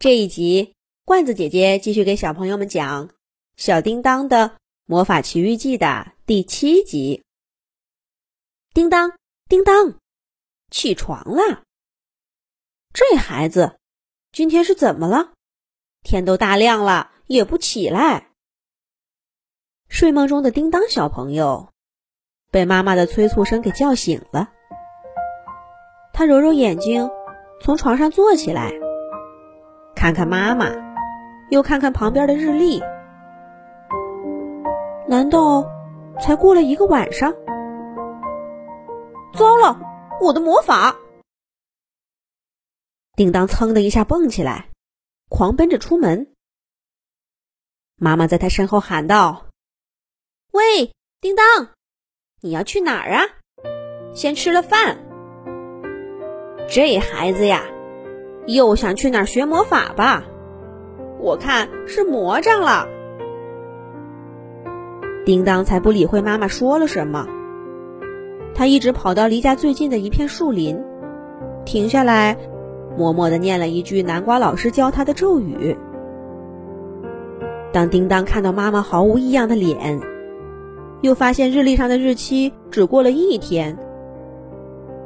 这一集，罐子姐姐继续给小朋友们讲《小叮当的魔法奇遇记》的第七集。叮当，叮当，起床啦！这孩子今天是怎么了？天都大亮了也不起来。睡梦中的叮当小朋友被妈妈的催促声给叫醒了。他揉揉眼睛，从床上坐起来，看看妈妈，又看看旁边的日历。难道才过了一个晚上？糟了，我的魔法！叮当噌的一下蹦起来，狂奔着出门。妈妈在他身后喊道：“喂，叮当，你要去哪儿啊？先吃了饭。”这孩子呀，又想去哪儿学魔法吧？我看是魔障了。叮当才不理会妈妈说了什么，他一直跑到离家最近的一片树林，停下来，默默的念了一句南瓜老师教他的咒语。当叮当看到妈妈毫无异样的脸，又发现日历上的日期只过了一天。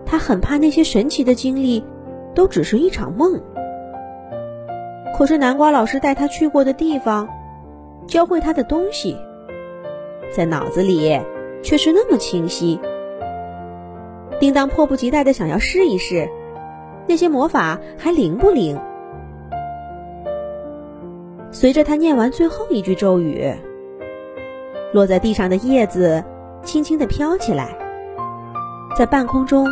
他很怕那些神奇的经历都只是一场梦。可是南瓜老师带他去过的地方，教会他的东西，在脑子里却是那么清晰。叮当迫不及待的想要试一试，那些魔法还灵不灵？随着他念完最后一句咒语，落在地上的叶子轻轻的飘起来，在半空中。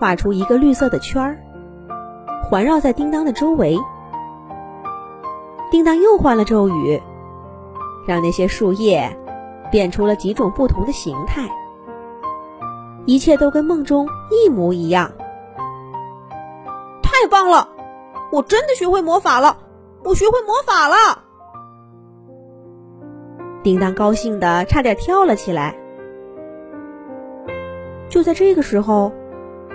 画出一个绿色的圈儿，环绕在叮当的周围。叮当又换了咒语，让那些树叶变出了几种不同的形态。一切都跟梦中一模一样。太棒了！我真的学会魔法了！我学会魔法了！叮当高兴的差点跳了起来。就在这个时候。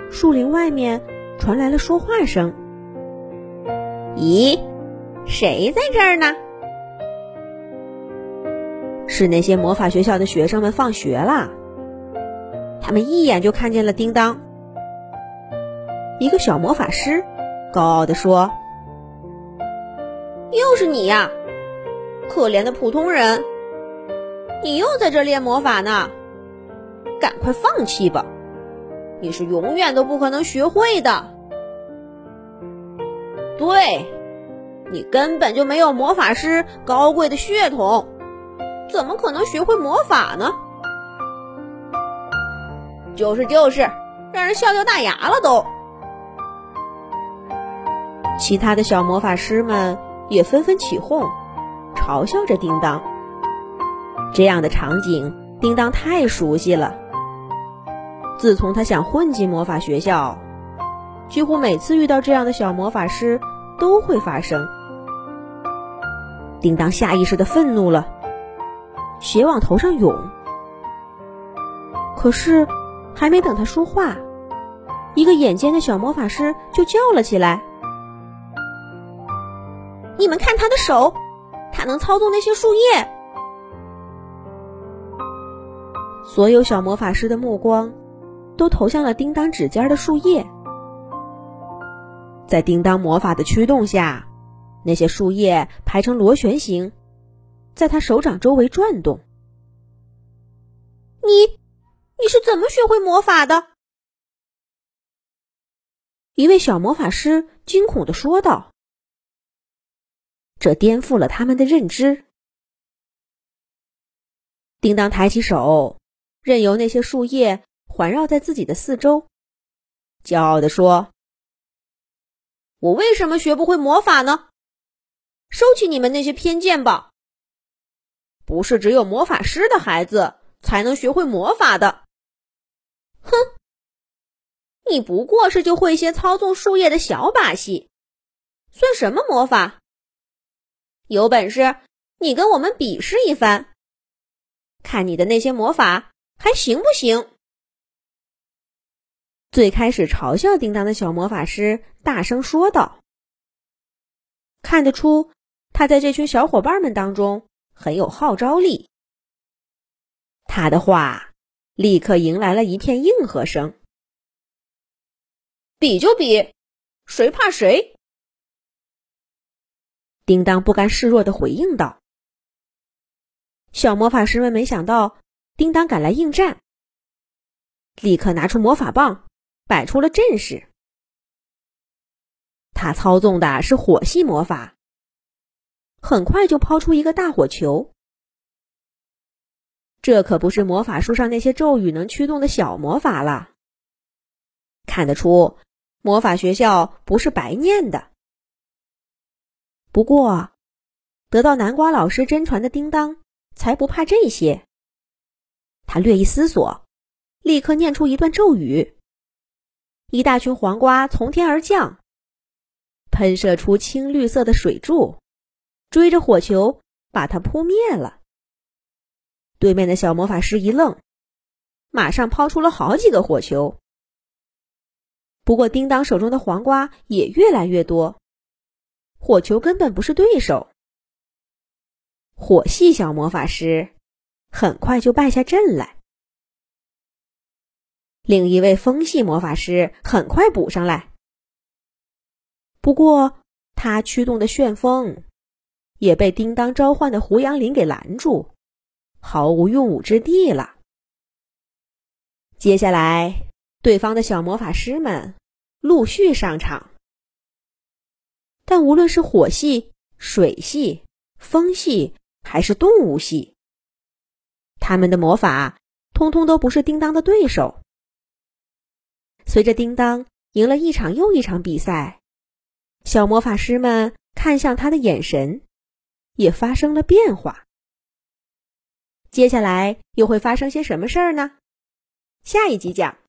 树林外面传来了说话声。咦，谁在这儿呢？是那些魔法学校的学生们放学了。他们一眼就看见了叮当。一个小魔法师高傲地说：“又是你呀，可怜的普通人！你又在这练魔法呢？赶快放弃吧！”你是永远都不可能学会的。对，你根本就没有魔法师高贵的血统，怎么可能学会魔法呢？就是就是，让人笑掉大牙了都。其他的小魔法师们也纷纷起哄，嘲笑着叮当。这样的场景，叮当太熟悉了。自从他想混进魔法学校，几乎每次遇到这样的小魔法师都会发生。叮当下意识的愤怒了，血往头上涌。可是，还没等他说话，一个眼尖的小魔法师就叫了起来：“你们看他的手，他能操纵那些树叶。”所有小魔法师的目光。都投向了叮当指尖的树叶，在叮当魔法的驱动下，那些树叶排成螺旋形，在他手掌周围转动。你，你是怎么学会魔法的？一位小魔法师惊恐的说道：“这颠覆了他们的认知。”叮当抬起手，任由那些树叶。环绕在自己的四周，骄傲地说：“我为什么学不会魔法呢？收起你们那些偏见吧！不是只有魔法师的孩子才能学会魔法的。哼，你不过是就会些操纵树叶的小把戏，算什么魔法？有本事你跟我们比试一番，看你的那些魔法还行不行？”最开始嘲笑叮当的小魔法师大声说道：“看得出他在这群小伙伴们当中很有号召力。他的话立刻迎来了一片应和声：“比就比，谁怕谁？”叮当不甘示弱的回应道。小魔法师们没想到叮当赶来应战，立刻拿出魔法棒，摆出了阵势。他操纵的是火系魔法，很快就抛出一个大火球。这可不是魔法书上那些咒语能驱动的小魔法了。看得出，魔法学校不是白念的。不过，得到南瓜老师真传的叮当。才不怕这些。他略一思索，立刻念出一段咒语。一大群黄瓜从天而降，喷射出青绿色的水柱，追着火球把它扑灭了。对面的小魔法师一愣，马上抛出了好几个火球。不过，叮当手中的黄瓜也越来越多，火球根本不是对手。火系小魔法师很快就败下阵来，另一位风系魔法师很快补上来。不过，他驱动的旋风也被叮当召唤的胡杨林给拦住，毫无用武之地了。接下来，对方的小魔法师们陆续上场，但无论是火系、水系、风系。还是动物系，他们的魔法通通都不是叮当的对手。随着叮当赢了一场又一场比赛，小魔法师们看向他的眼神也发生了变化。接下来又会发生些什么事儿呢？下一集讲。